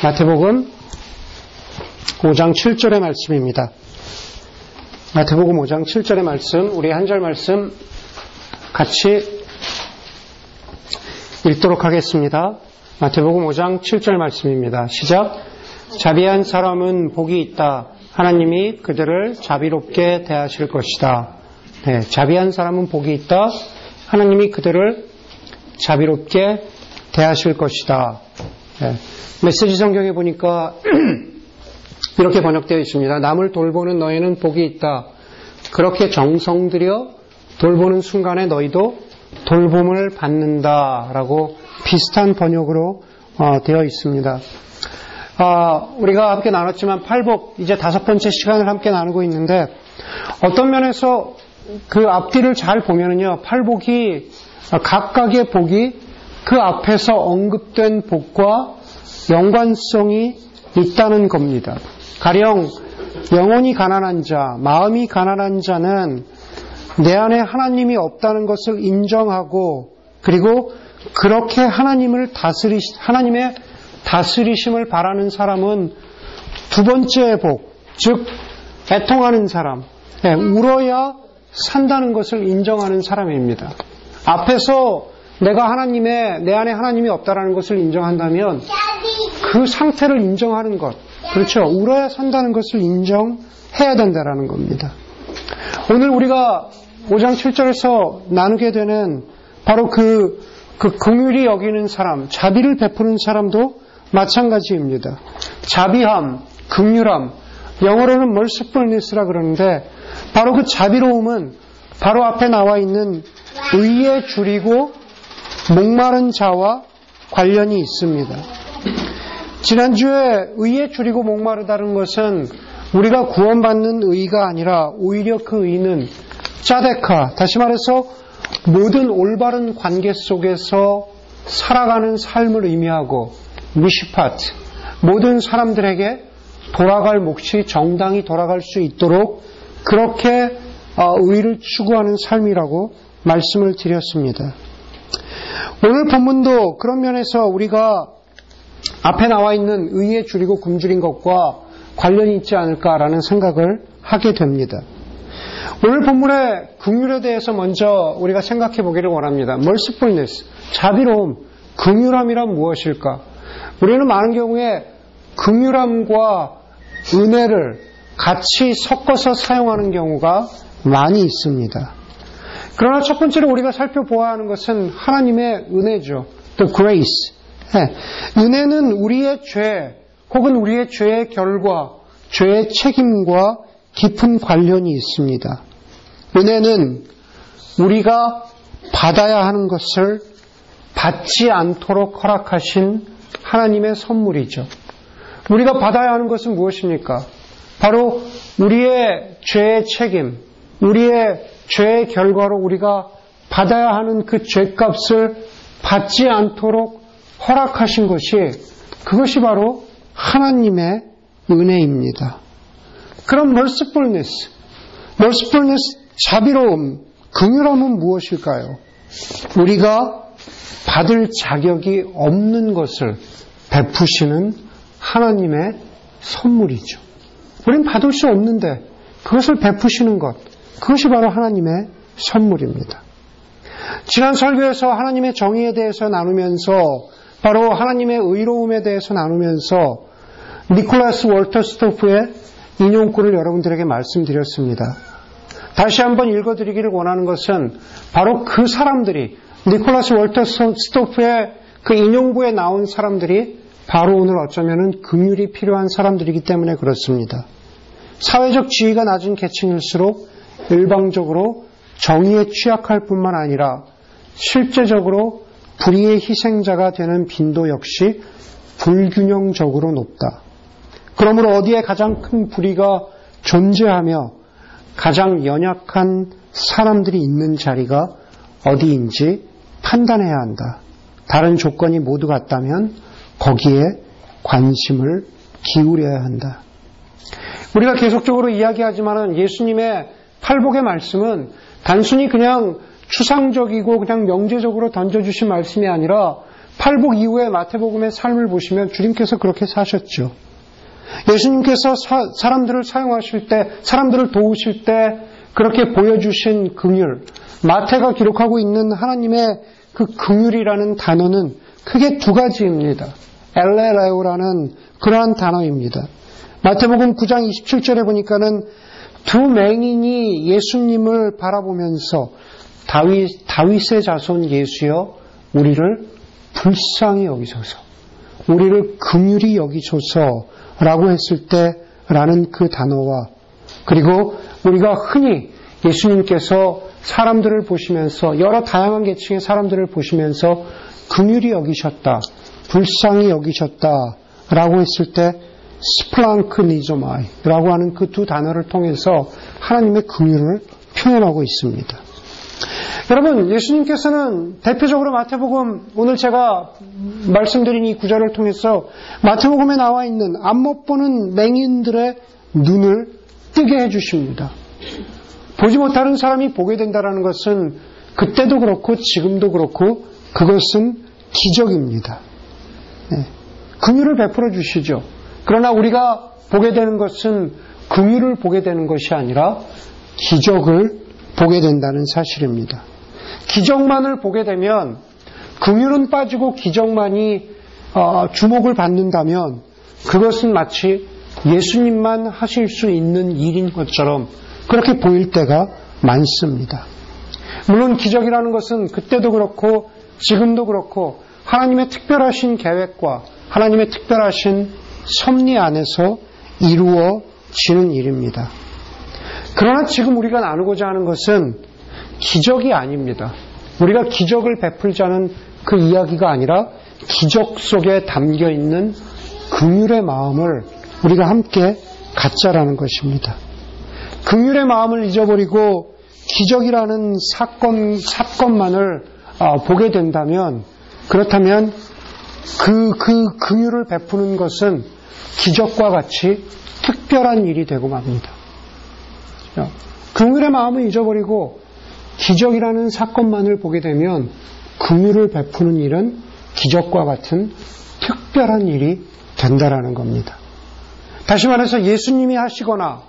마태복음 5장 7절의 말씀입니다. 마태복음 5장 7절의 말씀, 우리 한절 말씀 같이 읽도록 하겠습니다. 마태복음 5장 7절 말씀입니다. 시작. 자비한 사람은 복이 있다. 하나님이 그들을 자비롭게 대하실 것이다. 네, 자비한 사람은 복이 있다. 하나님이 그들을 자비롭게 대하실 것이다. 네, 메시지 성경에 보니까 이렇게 번역되어 있습니다. 남을 돌보는 너희는 복이 있다. 그렇게 정성 들여 돌보는 순간에 너희도 돌봄을 받는다라고 비슷한 번역으로 어, 되어 있습니다. 어, 우리가 함께 나눴지만 팔복 이제 다섯 번째 시간을 함께 나누고 있는데 어떤 면에서 그 앞뒤를 잘 보면은요 팔복이 각각의 복이 그 앞에서 언급된 복과 연관성이 있다는 겁니다. 가령 영혼이 가난한 자, 마음이 가난한 자는 내 안에 하나님이 없다는 것을 인정하고 그리고 그렇게 하나님을 다스리 하나님의 다스리심을 바라는 사람은 두 번째 복, 즉 애통하는 사람, 네, 울어야 산다는 것을 인정하는 사람입니다. 앞에서 내가 하나님의 내 안에 하나님이 없다라는 것을 인정한다면 그 상태를 인정하는 것, 그렇죠. 울어야 산다는 것을 인정해야 된다라는 겁니다. 오늘 우리가 5장 7절에서 나누게 되는 바로 그, 그 긍휼히 여기는 사람, 자비를 베푸는 사람도 마찬가지입니다. 자비함, 긍휼함, 영어로는 mercifulness라 그러는데 바로 그 자비로움은 바로 앞에 나와 있는 의에 줄이고 목마른 자와 관련이 있습니다. 지난주에 의에 줄이고 목마르다는 것은 우리가 구원받는 의가 아니라 오히려 그 의는 짜데카, 다시 말해서 모든 올바른 관계 속에서 살아가는 삶을 의미하고 미시파트, 모든 사람들에게 돌아갈 몫이 정당히 돌아갈 수 있도록 그렇게 의를 추구하는 삶이라고 말씀을 드렸습니다. 오늘 본문도 그런 면에서 우리가 앞에 나와 있는 의에 줄이고 굶주린 것과 관련이 있지 않을까라는 생각을 하게 됩니다. 오늘 본문의 긍휼에 대해서 먼저 우리가 생각해 보기를 원합니다. mercifulness, 자비로움, 긍휼함이란 무엇일까? 우리는 많은 경우에 긍휼함과 은혜를 같이 섞어서 사용하는 경우가 많이 있습니다. 그러나 첫 번째로 우리가 살펴보아야 하는 것은 하나님의 은혜죠. The grace. 네. 은혜는 우리의 죄 혹은 우리의 죄의 결과, 죄의 책임과 깊은 관련이 있습니다. 은혜는 우리가 받아야 하는 것을 받지 않도록 허락하신 하나님의 선물이죠. 우리가 받아야 하는 것은 무엇입니까? 바로 우리의 죄의 책임, 우리의 죄의 결과로 우리가 받아야 하는 그 죄값을 받지 않도록 허락하신 것이 그것이 바로 하나님의 은혜입니다. 그럼 mercifulness, mercifulness 자비로움, 긍휼함은 무엇일까요? 우리가 받을 자격이 없는 것을 베푸시는 하나님의 선물이죠. 우린 받을 수 없는데 그것을 베푸시는 것, 그것이 바로 하나님의 선물입니다. 지난 설교에서 하나님의 정의에 대해서 나누면서 바로 하나님의 의로움에 대해서 나누면서 니콜라스 월터스토프의 인용구를 여러분들에게 말씀드렸습니다. 다시 한번 읽어드리기를 원하는 것은 바로 그 사람들이 니콜라스 월터스토프의 그 인용구에 나온 사람들이 바로 오늘 어쩌면은 긍휼이 필요한 사람들이기 때문에 그렇습니다. 사회적 지위가 낮은 계층일수록 일방적으로 정의에 취약할 뿐만 아니라 실제적으로 불의의 희생자가 되는 빈도 역시 불균형적으로 높다. 그러므로 어디에 가장 큰 불의가 존재하며 가장 연약한 사람들이 있는 자리가 어디인지 판단해야 한다. 다른 조건이 모두 같다면 거기에 관심을 기울여야 한다. 우리가 계속적으로 이야기하지만 예수님의 팔복의 말씀은 단순히 그냥 추상적이고 그냥 명제적으로 던져주신 말씀이 아니라 팔복 이후에 마태복음의 삶을 보시면 주님께서 그렇게 사셨죠. 예수님께서 사, 람들을 사용하실 때, 사람들을 도우실 때 그렇게 보여주신 긍휼, 마태가 기록하고 있는 하나님의 그 긍휼이라는 단어는 크게 두 가지입니다. 엘레레오라는 그러한 단어입니다. 마태복음 9장 27절에 보니까는 두 맹인이 예수님을 바라보면서 다윗, 다윗의 자손 예수여 우리를 불쌍히 여기소서. 우리를 긍휼히 여기소서 라고 했을 때 라는 그 단어와 그리고 우리가 흔히 예수님께서 사람들을 보시면서 여러 다양한 계층의 사람들을 보시면서 긍휼히 여기셨다, 불쌍히 여기셨다 라고 했을 때 스플랑크니조마이라고 하는 그 두 단어를 통해서 하나님의 긍휼을 표현하고 있습니다. 여러분, 예수님께서는 대표적으로 마태복음, 오늘 제가 말씀드린 이 구절을 통해서 마태복음에 나와 있는 안 못 보는 맹인들의 눈을 뜨게 해 주십니다. 보지 못하는 사람이 보게 된다는 것은 그때도 그렇고 지금도 그렇고 그것은 기적입니다. 네. 긍휼을 베풀어 주시죠. 그러나 우리가 보게 되는 것은 긍휼을 보게 되는 것이 아니라 기적을 보게 된다는 사실입니다. 기적만을 보게 되면 긍휼은 빠지고 기적만이 어, 주목을 받는다면 그것은 마치 예수님만 하실 수 있는 일인 것처럼 그렇게 보일 때가 많습니다. 물론 기적이라는 것은 그때도 그렇고 지금도 그렇고 하나님의 특별하신 계획과 하나님의 특별하신 섭리 안에서 이루어지는 일입니다. 그러나 지금 우리가 나누고자 하는 것은 기적이 아닙니다. 우리가 기적을 베풀자는 그 이야기가 아니라 기적 속에 담겨 있는 긍휼의 마음을 우리가 함께 갖자라는 것입니다. 긍휼의 마음을 잊어버리고 기적이라는 사건 사건만을 어, 보게 된다면 그렇다면 그, 그 긍휼을 베푸는 것은 기적과 같이 특별한 일이 되고 맙니다. 긍휼의 마음을 잊어버리고 기적이라는 사건만을 보게 되면 긍휼을 베푸는 일은 기적과 같은 특별한 일이 된다라는 겁니다. 다시 말해서 예수님이 하시거나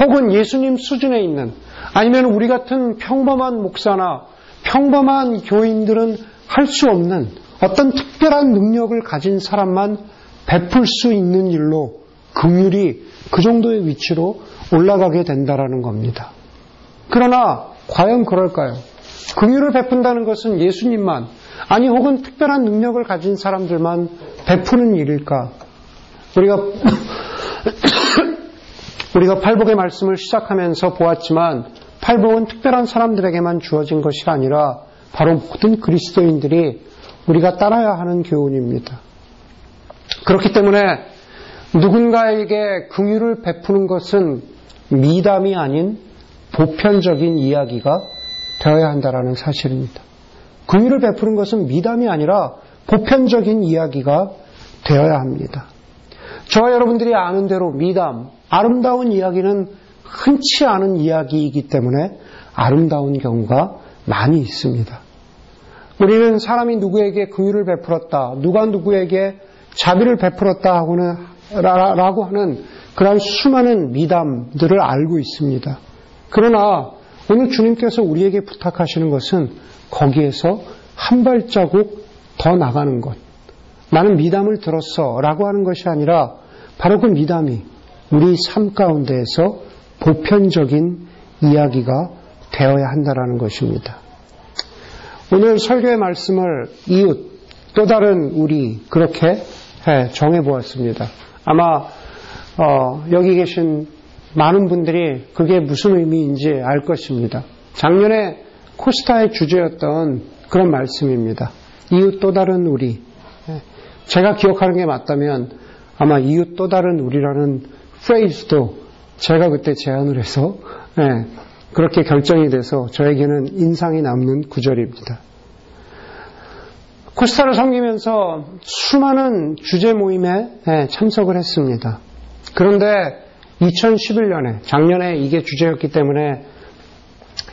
혹은 예수님 수준에 있는 아니면 우리 같은 평범한 목사나 평범한 교인들은 할 수 없는 어떤 특별한 능력을 가진 사람만 베풀 수 있는 일로 긍휼이 그 정도의 위치로 올라가게 된다라는 겁니다. 그러나 과연 그럴까요? 긍휼을 베푼다는 것은 예수님만 아니 혹은 특별한 능력을 가진 사람들만 베푸는 일일까? 우리가 우리가 팔복의 말씀을 시작하면서 보았지만 팔복은 특별한 사람들에게만 주어진 것이 아니라 바로 모든 그리스도인들이 우리가 따라야 하는 교훈입니다. 그렇기 때문에 누군가에게 긍휼을 베푸는 것은 미담이 아닌 보편적인 이야기가 되어야 한다라는 사실입니다. 긍휼을 베푸는 것은 미담이 아니라 보편적인 이야기가 되어야 합니다. 저와 여러분들이 아는 대로 미담, 아름다운 이야기는 흔치 않은 이야기이기 때문에 아름다운 경우가 많이 있습니다. 우리는 사람이 누구에게 긍휼을 베풀었다, 누가 누구에게 자비를 베풀었다 하고는 라고 하는 그러한 수많은 미담들을 알고 있습니다. 그러나 오늘 주님께서 우리에게 부탁하시는 것은 거기에서 한 발자국 더 나가는 것. 나는 미담을 들었어 라고 하는 것이 아니라 바로 그 미담이 우리 삶 가운데에서 보편적인 이야기가 되어야 한다라는 것입니다. 오늘 설교의 말씀을 이웃, 또 다른 우리, 그렇게 정해 보았습니다. 아마, 어, 여기 계신 많은 분들이 그게 무슨 의미인지 알 것입니다. 작년에 코스타의 주제였던 그런 말씀입니다. 이웃 또 다른 우리. 제가 기억하는 게 맞다면 아마 이웃 또 다른 우리라는 프레이즈도 제가 그때 제안을 해서 네, 그렇게 결정이 돼서 저에게는 인상이 남는 구절입니다. 코스타를 섬기면서 수많은 주제 모임에 네, 참석을 했습니다. 그런데 2011년에 작년에 이게 주제였기 때문에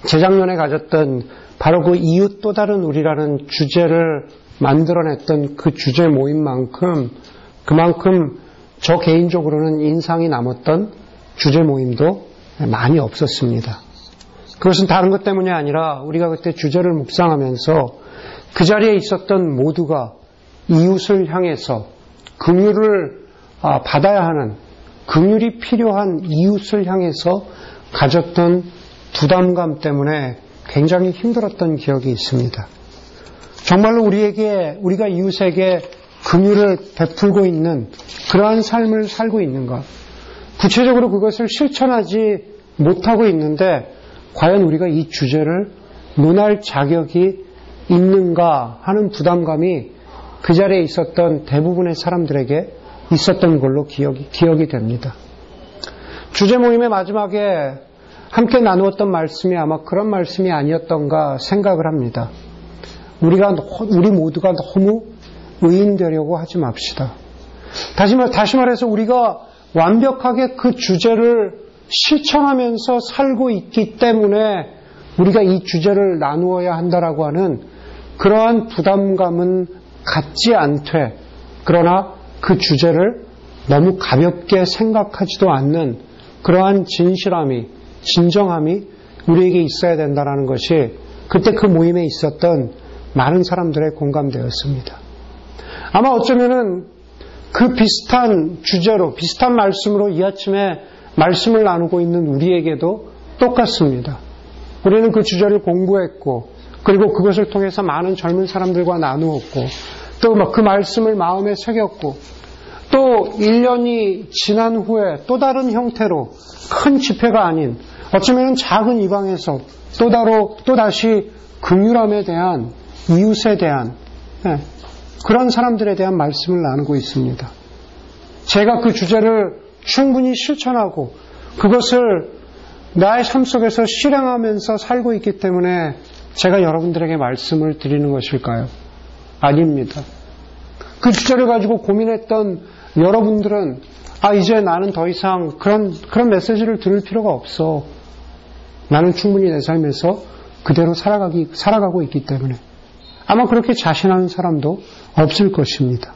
재작년에 가졌던 바로 그 이웃 또 다른 우리라는 주제를 만들어냈던 그 주제 모임만큼 그만큼 저 개인적으로는 인상이 남았던 주제 모임도 많이 없었습니다. 그것은 다른 것 때문이 아니라 우리가 그때 주제를 묵상하면서 그 자리에 있었던 모두가 이웃을 향해서 긍휼을 아, 받아야 하는 긍휼이 필요한 이웃을 향해서 가졌던 부담감 때문에 굉장히 힘들었던 기억이 있습니다. 정말로 우리에게 우리가 이웃에게 긍휼을 베풀고 있는 그러한 삶을 살고 있는가? 구체적으로 그것을 실천하지 못하고 있는데 과연 우리가 이 주제를 논할 자격이 있는가 하는 부담감이 그 자리에 있었던 대부분의 사람들에게 있었던 걸로 기억이, 기억이 됩니다. 주제 모임의 마지막에 함께 나누었던 말씀이 아마 그런 말씀이 아니었던가 생각을 합니다. 우리가, 우리 모두가 너무 의인 되려고 하지 맙시다. 다시, 말, 다시 말해서 우리가 완벽하게 그 주제를 실천하면서 살고 있기 때문에 우리가 이 주제를 나누어야 한다라고 하는 그러한 부담감은 갖지 않되 그러나 그 주제를 너무 가볍게 생각하지도 않는 그러한 진실함이 진정함이 우리에게 있어야 된다는 것이 그때 그 모임에 있었던 많은 사람들의 공감되었습니다. 아마 어쩌면은 그 비슷한 주제로 비슷한 말씀으로 이 아침에 말씀을 나누고 있는 우리에게도 똑같습니다. 우리는 그 주제를 공부했고 그리고 그것을 통해서 많은 젊은 사람들과 나누었고 또 그 말씀을 마음에 새겼고 또 1년이 지난 후에 또 다른 형태로 큰 집회가 아닌 어쩌면 작은 이방에서 또 다로 또 다시 긍휼함에 대한 이웃에 대한 네, 그런 사람들에 대한 말씀을 나누고 있습니다. 제가 그 주제를 충분히 실천하고 그것을 나의 삶 속에서 실행하면서 살고 있기 때문에 제가 여러분들에게 말씀을 드리는 것일까요? 아닙니다. 그 주제를 가지고 고민했던 여러분들은 아 이제 나는 더 이상 그런 그런 메시지를 들을 필요가 없어. 나는 충분히 내 삶에서 그대로 살아가기 살아가고 있기 때문에 아마 그렇게 자신하는 사람도 없을 것입니다.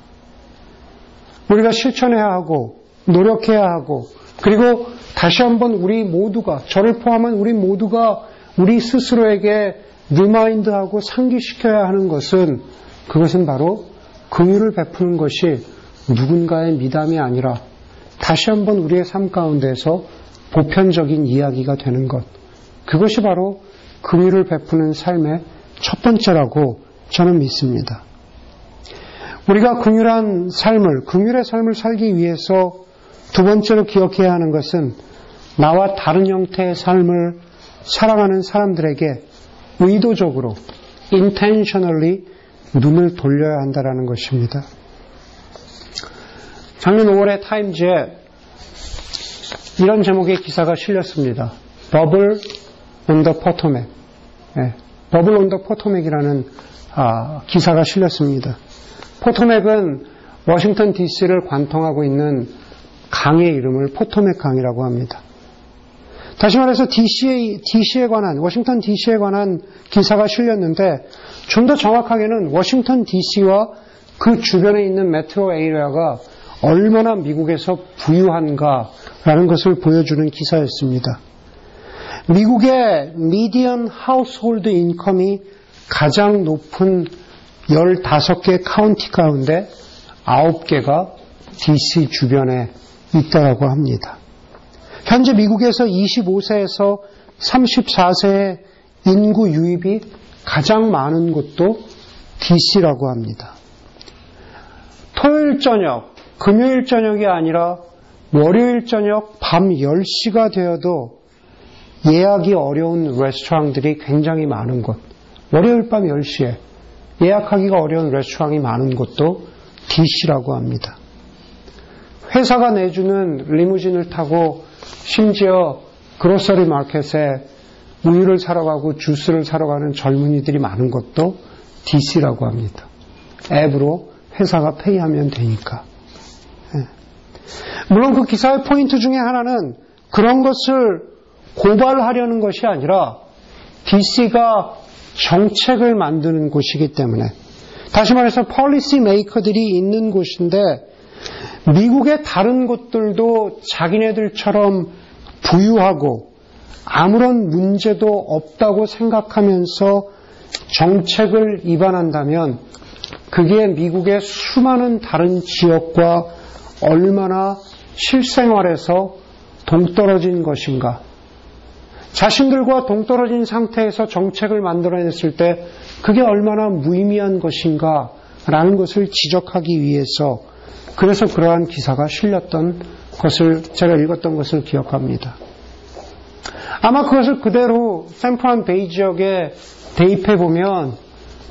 우리가 실천해야 하고 노력해야 하고 그리고 다시 한번 우리 모두가 저를 포함한 우리 모두가 우리 스스로에게 remind하고 상기시켜야 하는 것은 그것은 바로 긍휼을 베푸는 것이 누군가의 미담이 아니라 다시 한번 우리의 삶 가운데서 보편적인 이야기가 되는 것. 그것이 바로 긍휼을 베푸는 삶의 첫 번째라고 저는 믿습니다. 우리가 긍휼한 삶을, 긍휼의 삶을 살기 위해서 두 번째로 기억해야 하는 것은 나와 다른 형태의 삶을 살아가는 사람들에게 의도적으로 intentionally 눈을 돌려야 한다는 것입니다. 작년 5월에 타임즈에 이런 제목의 기사가 실렸습니다. Bubble on the Potomac. 네, Bubble on the Potomac이라는 아, 기사가 실렸습니다. 포토맥은 워싱턴 DC를 관통하고 있는 강의 이름을 포토맥 강이라고 합니다. 다시 말해서 DC에, DC에 관한, 워싱턴 DC에 관한 기사가 실렸는데 좀 더 정확하게는 워싱턴 DC와 그 주변에 있는 metro area가 얼마나 미국에서 부유한가라는 것을 보여주는 기사였습니다. 미국의 median household income이 가장 높은 15개 카운티 가운데 9개가 DC 주변에 있다고 합니다. 현재 미국에서 25세에서 34세의 인구 유입이 가장 많은 곳도 DC라고 합니다. 토요일 저녁, 금요일 저녁이 아니라 월요일 저녁 밤 10시가 되어도 예약이 어려운 레스토랑들이 굉장히 많은 곳. 월요일 밤 10시에 예약하기가 어려운 레스토랑이 많은 곳도 DC라고 합니다. 회사가 내주는 리무진을 타고 심지어 grocery market에 우유를 사러 가고 주스를 사러 가는 젊은이들이 많은 것도 DC라고 합니다. 앱으로 회사가 pay하면 되니까. 예. 물론 그 기사의 포인트 중에 하나는 그런 것을 고발하려는 것이 아니라 DC가 정책을 만드는 곳이기 때문에 다시 말해서 policy maker들이 있는 곳인데 미국의 다른 곳들도 자기네들처럼 부유하고 아무런 문제도 없다고 생각하면서 정책을 위반한다면 그게 미국의 수많은 다른 지역과 얼마나 실생활에서 동떨어진 것인가. 자신들과 동떨어진 상태에서 정책을 만들어냈을 때 그게 얼마나 무의미한 것인가 라는 것을 지적하기 위해서 그래서 그러한 기사가 실렸던 것을 제가 읽었던 것을 기억합니다. 아마 그것을 그대로 샌프란 베이 지역에 대입해 보면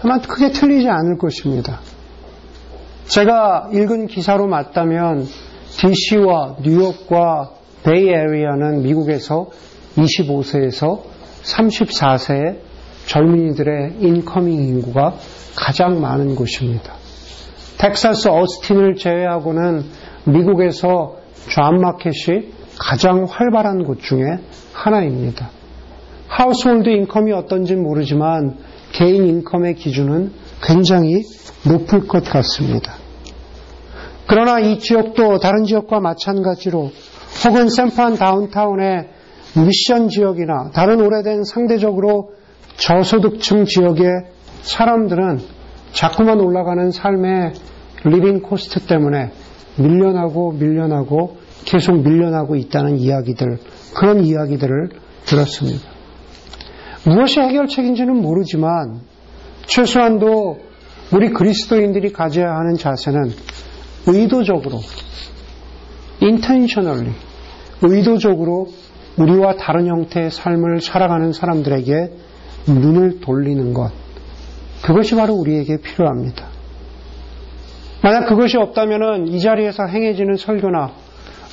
아마 크게 틀리지 않을 것입니다. 제가 읽은 기사로 맞다면 DC와 뉴욕과 베이 에리아는 미국에서 25세에서 34세의 젊은이들의 incoming 인구가 가장 많은 곳입니다. 텍사스 어스틴을 제외하고는 미국에서 좌마켓이 가장 활발한 곳 중에 하나입니다. household income이 어떤지 모르지만 개인 income의 기준은 굉장히 높을 것 같습니다. 그러나 이 지역도 다른 지역과 마찬가지로 혹은 샌프란 다운타운의 미션 지역이나 다른 오래된 상대적으로 저소득층 지역의 사람들은 자꾸만 올라가는 삶의 living cost 때문에 밀려나고 밀려나고 계속 밀려나고 있다는 이야기들, 그런 이야기들을 들었습니다. 무엇이 해결책인지는 모르지만 최소한도 우리 그리스도인들이 가져야 하는 자세는 의도적으로, intentionally, 의도적으로 우리와 다른 형태의 삶을 살아가는 사람들에게 눈을 돌리는 것. 그것이 바로 우리에게 필요합니다. 만약 그것이 없다면 이 자리에서 행해지는 설교나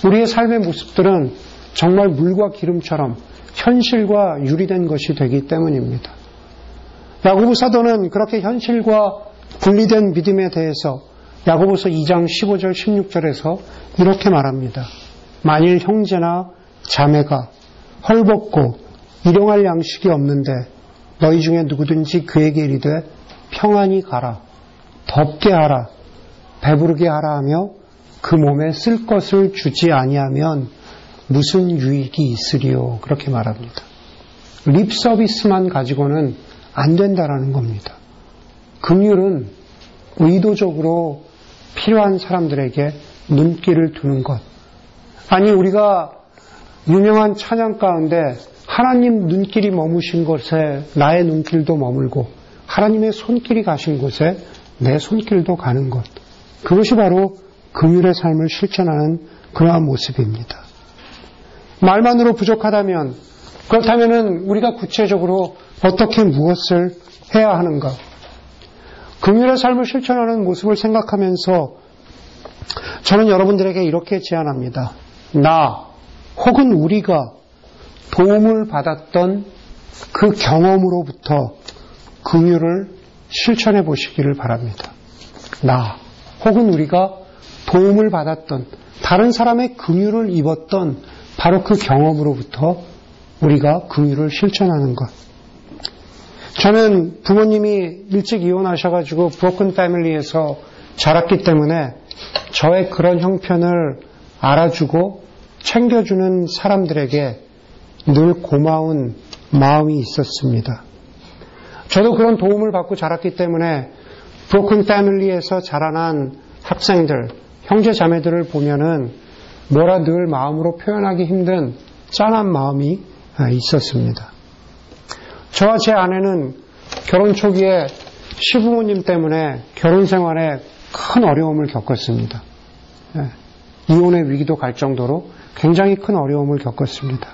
우리의 삶의 모습들은 정말 물과 기름처럼 현실과 유리된 것이 되기 때문입니다. 야고보 사도는 그렇게 현실과 분리된 믿음에 대해서 야고보서 2장 15절 16절에서 이렇게 말합니다. 만일 형제나 자매가 헐벗고 일용할 양식이 없는데 너희 중에 누구든지 그에게 이르되 평안히 가라 덥게 하라 배부르게 하라 하며 그 몸에 쓸 것을 주지 아니하면 무슨 유익이 있으리요 그렇게 말합니다. 립 서비스만 가지고는 안 된다라는 겁니다. 금율은 의도적으로 필요한 사람들에게 눈길을 두는 것. 아니 우리가 유명한 찬양 가운데 하나님 눈길이 머무신 곳에 나의 눈길도 머물고 하나님의 손길이 가신 곳에 내 손길도 가는 것. 그것이 바로 금율의 삶을 실천하는 그러한 모습입니다. 말만으로 부족하다면 그렇다면 우리가 구체적으로 어떻게 무엇을 해야 하는가? 금율의 삶을 실천하는 모습을 생각하면서 저는 여러분들에게 이렇게 제안합니다. 나, 혹은 우리가 도움을 받았던 그 경험으로부터 긍휼을 실천해 보시기를 바랍니다. 나 혹은 우리가 도움을 받았던 다른 사람의 긍휼을 입었던 바로 그 경험으로부터 우리가 긍휼을 실천하는 것. 저는 부모님이 일찍 이혼하셔가지고 브로큰 패밀리에서 자랐기 때문에 저의 그런 형편을 알아주고 챙겨주는 사람들에게 늘 고마운 마음이 있었습니다. 저도 그런 도움을 받고 자랐기 때문에 브로큰 패밀리에서 자라난 학생들, 형제 자매들을 보면은 뭐라 늘 마음으로 표현하기 힘든 짠한 마음이 있었습니다. 저와 제 아내는 결혼 초기에 시부모님 때문에 결혼 생활에 큰 어려움을 겪었습니다. 예, 이혼의 위기도 갈 정도로 굉장히 큰 어려움을 겪었습니다.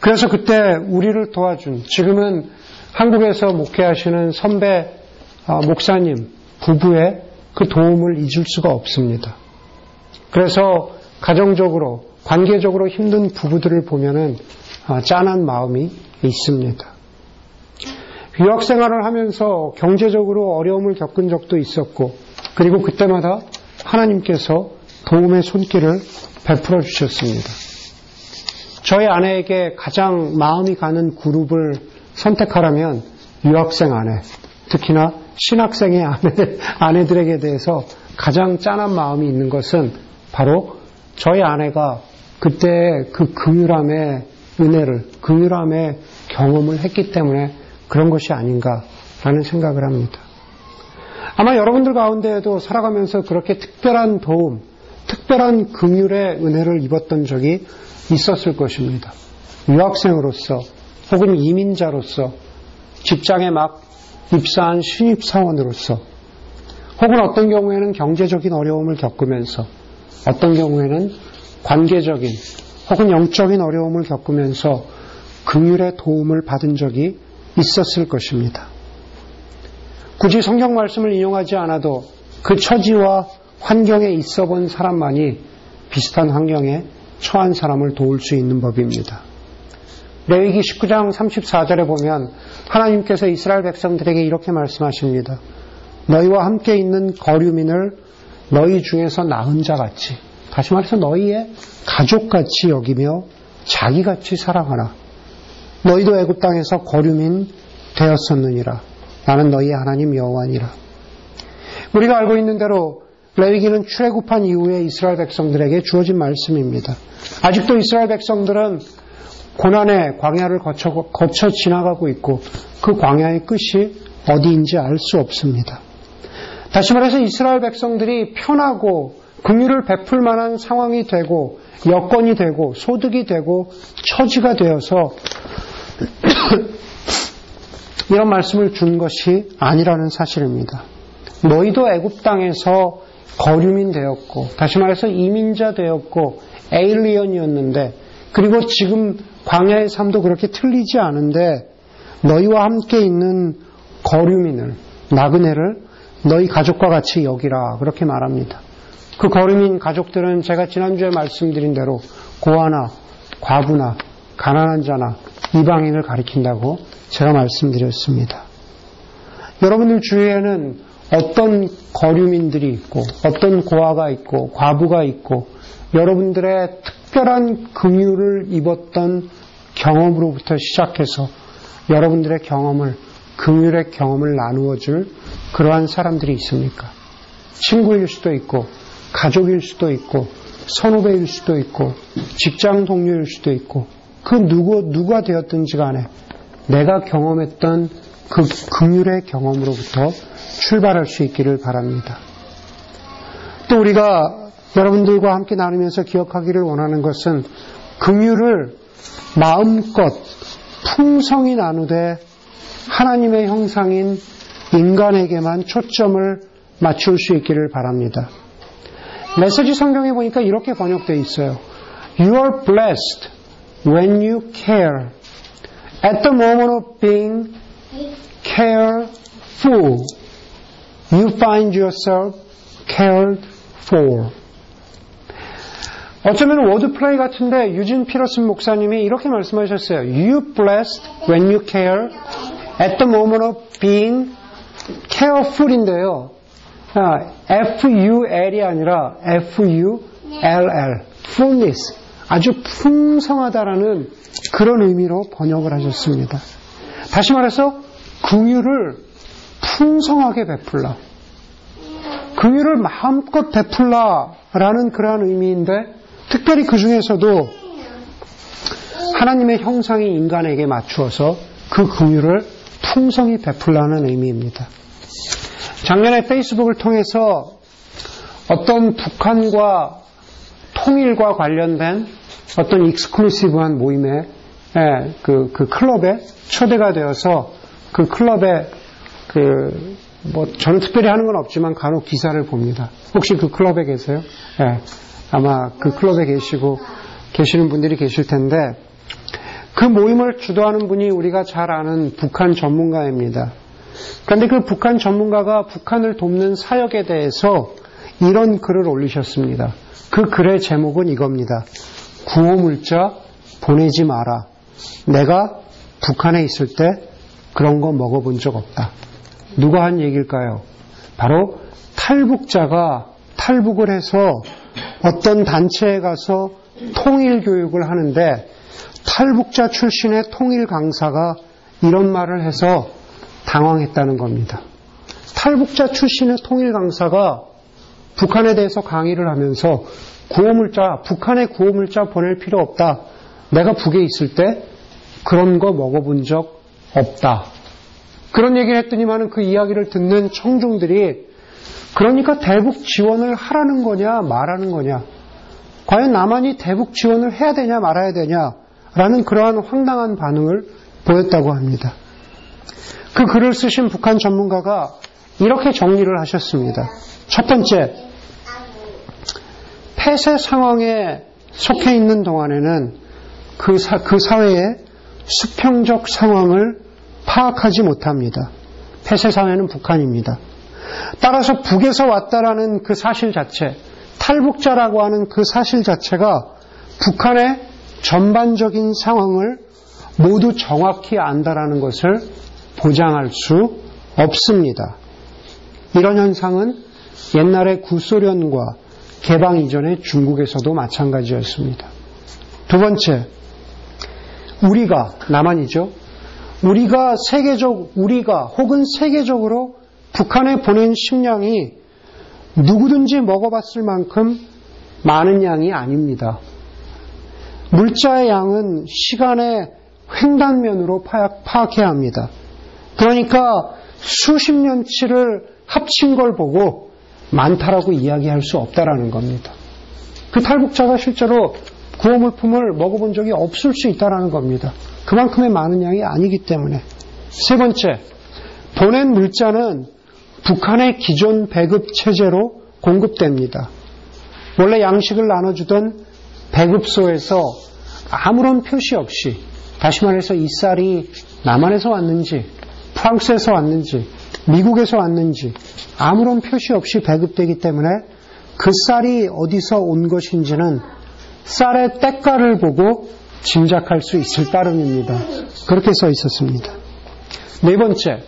그래서 그때 우리를 도와준 지금은 한국에서 목회하시는 선배 아, 목사님 부부의 그 도움을 잊을 수가 없습니다. 그래서 가정적으로 관계적으로 힘든 부부들을 보면은 아, 짠한 마음이 있습니다. 유학 생활을 하면서 경제적으로 어려움을 겪은 적도 있었고 그리고 그때마다 하나님께서 도움의 손길을 베풀어 주셨습니다. 저희 아내에게 가장 마음이 가는 그룹을 선택하라면 유학생 아내, 특히나 신학생의 아내, 아내들에게 대해서 가장 짠한 마음이 있는 것은 바로 저희 아내가 그때 그 긍휼함의 은혜를, 긍휼함의 경험을 했기 때문에 그런 것이 아닌가라는 생각을 합니다. 아마 여러분들 가운데에도 살아가면서 그렇게 특별한 도움, 특별한 긍휼의 은혜를 입었던 적이 있었을 것입니다. 유학생으로서 혹은 이민자로서 직장에 막 입사한 신입사원으로서 혹은 어떤 경우에는 경제적인 어려움을 겪으면서 어떤 경우에는 관계적인 혹은 영적인 어려움을 겪으면서 긍휼의 도움을 받은 적이 있었을 것입니다. 굳이 성경 말씀을 인용하지 않아도 그 처지와 환경에 있어 본 사람만이 비슷한 환경에 처한 사람을 도울 수 있는 법입니다. 레위기 19장 34절에 보면 하나님께서 이스라엘 백성들에게 이렇게 말씀하십니다. 너희와 함께 있는 거류민을 너희 중에서 나은 자 같이 다시 말해서 너희의 가족같이 여기며 자기같이 사랑하라. 너희도 애굽 땅에서 거류민 되었었느니라. 나는 너희의 하나님 여호와니라. 우리가 알고 있는 대로 레위기는 출애굽한 이후에 이스라엘 백성들에게 주어진 말씀입니다. 아직도 이스라엘 백성들은 고난의 광야를 거쳐, 거쳐 지나가고 있고 그 광야의 끝이 어디인지 알 수 없습니다. 다시 말해서 이스라엘 백성들이 편하고 긍휼을 베풀 만한 상황이 되고 여건이 되고 소득이 되고 처지가 되어서 이런 말씀을 준 것이 아니라는 사실입니다. 너희도 애굽 땅에서 거류민 되었고 다시 말해서 이민자 되었고 에일리언이었는데 그리고 지금 광야의 삶도 그렇게 틀리지 않은데 너희와 함께 있는 거류민을 나그네를 너희 가족과 같이 여기라 그렇게 말합니다. 그 거류민 가족들은 제가 지난주에 말씀드린 대로 고아나 과부나 가난한 자나 이방인을 가리킨다고 제가 말씀드렸습니다. 여러분들 주위에는 어떤 거류민들이 있고 어떤 고아가 있고 과부가 있고 여러분들의 특 별한 긍휼을 입었던 경험으로부터 시작해서 여러분들의 경험을 긍휼의 경험을 나누어 줄 그러한 사람들이 있습니까? 친구일 수도 있고 가족일 수도 있고 선후배일 수도 있고 직장 동료일 수도 있고 그 누구 누가 되었든지 간에 내가 경험했던 그 긍휼의 경험으로부터 출발할 수 있기를 바랍니다. 또 우리가 여러분들과 함께 나누면서 기억하기를 원하는 것은 긍휼을 마음껏 풍성히 나누되 하나님의 형상인 인간에게만 초점을 맞출 수 있기를 바랍니다. 메시지 성경에 보니까 이렇게 번역되어 있어요. You are blessed when you care. At the moment of being careful, you find yourself cared for. 어쩌면 워드플레이 같은데 유진 피러슨 목사님이 이렇게 말씀하셨어요. You blessed when you care at the moment of being careful인데요. F-U-L이 아니라 F-U-L-L, fullness. 아주 풍성하다라는 그런 의미로 번역을 하셨습니다. 다시 말해서 긍휼을 풍성하게 베풀라. 긍휼을 마음껏 베풀라라는 그러한 의미인데 특별히 그 중에서도 하나님의 형상이 인간에게 맞추어서 그 긍휼을 풍성히 베풀라는 의미입니다. 작년에 페이스북을 통해서 어떤 북한과 통일과 관련된 어떤 익스클루시브한 모임에 예, 그, 그 클럽에 초대가 되어서 그 클럽에 그, 뭐, 저는 특별히 하는 건 없지만 간혹 기사를 봅니다. 혹시 그 클럽에 계세요? 예, 아마 그 클럽에 계시고 계시는 분들이 계실 텐데 그 모임을 주도하는 분이 우리가 잘 아는 북한 전문가입니다. 그런데 그 북한 전문가가 북한을 돕는 사역에 대해서 이런 글을 올리셨습니다. 그 글의 제목은 이겁니다. 구호물자 보내지 마라. 내가 북한에 있을 때 그런 거 먹어본 적 없다. 누가 한 얘기일까요? 바로 탈북자가 탈북을 해서 어떤 단체에 가서 통일 교육을 하는데 탈북자 출신의 통일 강사가 이런 말을 해서 당황했다는 겁니다. 탈북자 출신의 통일 강사가 북한에 대해서 강의를 하면서 구호물자, 북한에 구호물자 보낼 필요 없다. 내가 북에 있을 때 그런 거 먹어본 적 없다. 그런 얘기를 했더니만은 그 이야기를 듣는 청중들이 그러니까 대북 지원을 하라는 거냐 말하는 거냐 과연 남한이 대북 지원을 해야 되냐 말아야 되냐라는 그러한 황당한 반응을 보였다고 합니다. 그 글을 쓰신 북한 전문가가 이렇게 정리를 하셨습니다. 첫 번째, 폐쇄 상황에 속해 있는 동안에는 그, 사, 그 사회의 수평적 상황을 파악하지 못합니다. 폐쇄 사회는 북한입니다. 따라서 북에서 왔다라는 그 사실 자체, 탈북자라고 하는 그 사실 자체가 북한의 전반적인 상황을 모두 정확히 안다라는 것을 보장할 수 없습니다. 이런 현상은 옛날의 구소련과 개방 이전의 중국에서도 마찬가지였습니다. 두 번째, 우리가, 남한이죠. 우리가 세계적, 우리가 혹은 세계적으로 북한에 보낸 식량이 누구든지 먹어봤을 만큼 많은 양이 아닙니다. 물자의 양은 시간의 횡단면으로 파악, 해야 합니다. 그러니까 수십 년치를 합친 걸 보고 많다라고 이야기할 수 없다라는 겁니다. 그 탈북자가 실제로 구호 물품을 먹어본 적이 없을 수 있다라는 겁니다. 그만큼의 많은 양이 아니기 때문에. 세 번째, 보낸 물자는 북한의 기존 배급 체제로 공급됩니다. 원래 양식을 나눠주던 배급소에서 아무런 표시 없이 다시 말해서 이 쌀이 남한에서 왔는지 프랑스에서 왔는지 미국에서 왔는지 아무런 표시 없이 배급되기 때문에 그 쌀이 어디서 온 것인지는 쌀의 때가를 보고 짐작할 수 있을 따름입니다. 그렇게 써 있었습니다. 네 번째,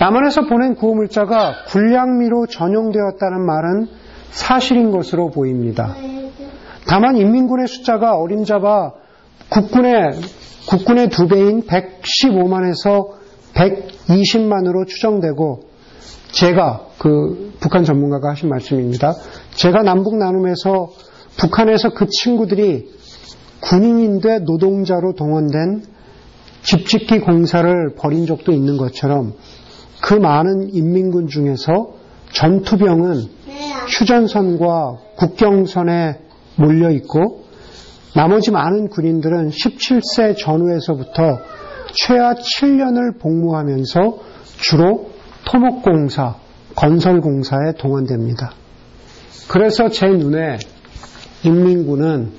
남한에서 보낸 구호물자가 군량미로 전용되었다는 말은 사실인 것으로 보입니다. 다만 인민군의 숫자가 어림잡아 국군의, 국군의 두 배인 115만에서 120만으로 추정되고 제가 그 북한 전문가가 하신 말씀입니다. 제가 남북 나눔에서 북한에서 그 친구들이 군인인데 노동자로 동원된 집짓기 공사를 벌인 적도 있는 것처럼 그 많은 인민군 중에서 전투병은 휴전선과 국경선에 몰려 있고 나머지 많은 군인들은 17세 전후에서부터 최하 7년을 복무하면서 주로 토목공사, 건설공사에 동원됩니다. 그래서 제 눈에 인민군은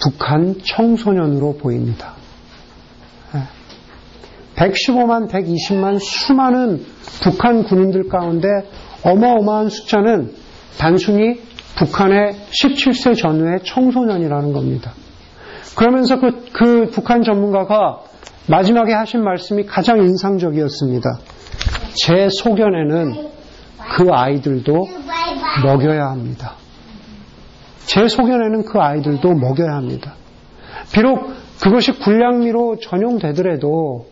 북한 청소년으로 보입니다. 115만, 120만 수많은 북한 군인들 가운데 어마어마한 숫자는 단순히 북한의 17세 전후의 청소년이라는 겁니다. 그러면서 그, 그 북한 전문가가 마지막에 하신 말씀이 가장 인상적이었습니다. 제 소견에는 그 아이들도 먹여야 합니다. 제 소견에는 그 아이들도 먹여야 합니다. 비록 그것이 군량미로 전용되더라도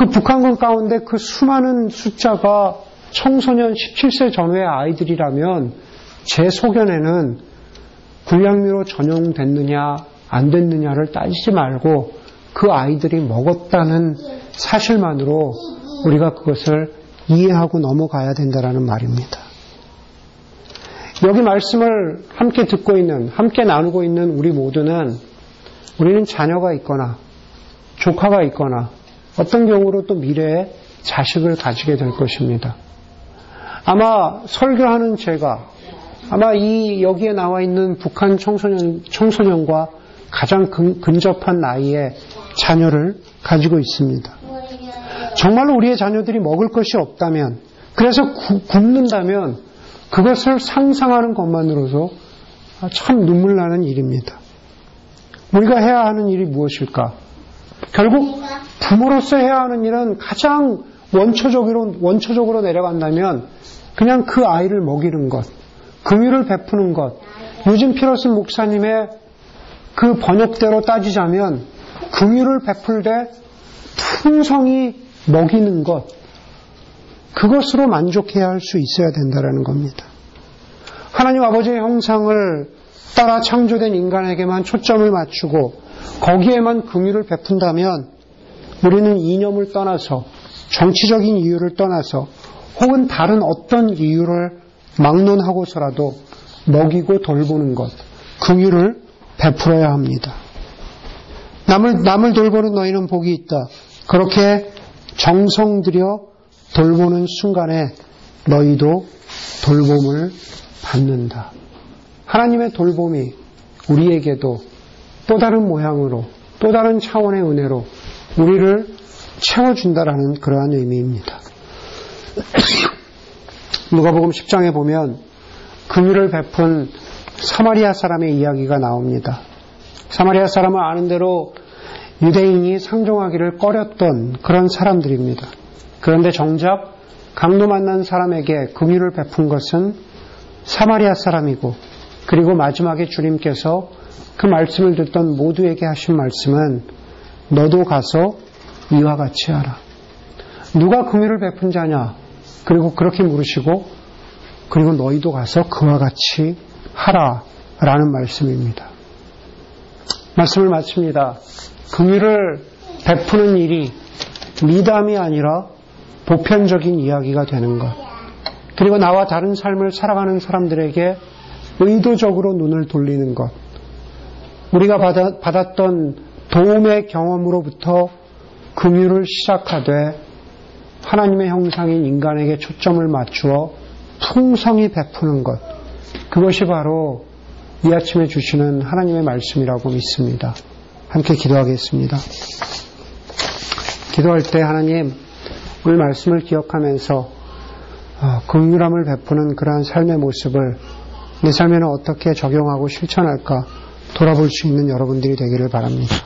그 북한군 가운데 그 수많은 숫자가 청소년 17세 전후의 아이들이라면 제 소견에는 군량미로 전용됐느냐 안 됐느냐를 따지지 말고 그 아이들이 먹었다는 사실만으로 우리가 그것을 이해하고 넘어가야 된다는 말입니다. 여기 말씀을 함께 듣고 있는, 함께 나누고 있는 우리 모두는 우리는 자녀가 있거나 조카가 있거나 어떤 경우로 또 미래에 자식을 가지게 될 것입니다. 아마 설교하는 제가 아마 이 여기에 나와 있는 북한 청소년 청소년과 가장 근, 근접한 나이에 자녀를 가지고 있습니다. 정말로 우리의 자녀들이 먹을 것이 없다면 그래서 구, 굶는다면 그것을 상상하는 것만으로도 참 눈물 나는 일입니다. 우리가 해야 하는 일이 무엇일까? 결국 부모로서 해야 하는 일은 가장 원초적으로, 원초적으로 내려간다면 그냥 그 아이를 먹이는 것, 긍휼을 베푸는 것, 유진 피러슨 목사님의 그 번역대로 따지자면 긍휼을 베풀되 풍성히 먹이는 것, 그것으로 만족해야 할 수 있어야 된다는 겁니다. 하나님 아버지의 형상을 따라 창조된 인간에게만 초점을 맞추고 거기에만 긍휼을 베푼다면 우리는 이념을 떠나서 정치적인 이유를 떠나서 혹은 다른 어떤 이유를 막론하고서라도 먹이고 돌보는 것, 긍휼을 베풀어야 합니다. 남을 남을 돌보는 너희는 복이 있다. 그렇게 정성 들여 돌보는 순간에 너희도 돌봄을 받는다. 하나님의 돌봄이 우리에게도 또 다른 모양으로 또 다른 차원의 은혜로 우리를 채워준다라는 그러한 의미입니다. 누가복음 10장에 보면 긍휼을 베푼 사마리아 사람의 이야기가 나옵니다. 사마리아 사람은 아는 대로 유대인이 상종하기를 꺼렸던 그런 사람들입니다. 그런데 정작 강도 만난 사람에게 긍휼을 베푼 것은 사마리아 사람이고 그리고 마지막에 주님께서 그 말씀을 듣던 모두에게 하신 말씀은 너도 가서 이와 같이 하라. 누가 긍휼을 베푼 자냐? 그리고 그렇게 물으시고 그리고 너희도 가서 그와 같이 하라 라는 말씀입니다. 말씀을 마칩니다. 긍휼을 베푸는 일이 미담이 아니라 보편적인 이야기가 되는 것. 그리고 나와 다른 삶을 살아가는 사람들에게 의도적으로 눈을 돌리는 것. 우리가 받았던 도움의 경험으로부터 긍휼을 시작하되 하나님의 형상인 인간에게 초점을 맞추어 풍성히 베푸는 것. 그것이 바로 이 아침에 주시는 하나님의 말씀이라고 믿습니다. 함께 기도하겠습니다. 기도할 때 하나님 오늘 말씀을 기억하면서 어, 긍휼함을 베푸는 그러한 삶의 모습을 내 삶에는 어떻게 적용하고 실천할까 돌아볼 수 있는 여러분들이 되기를 바랍니다.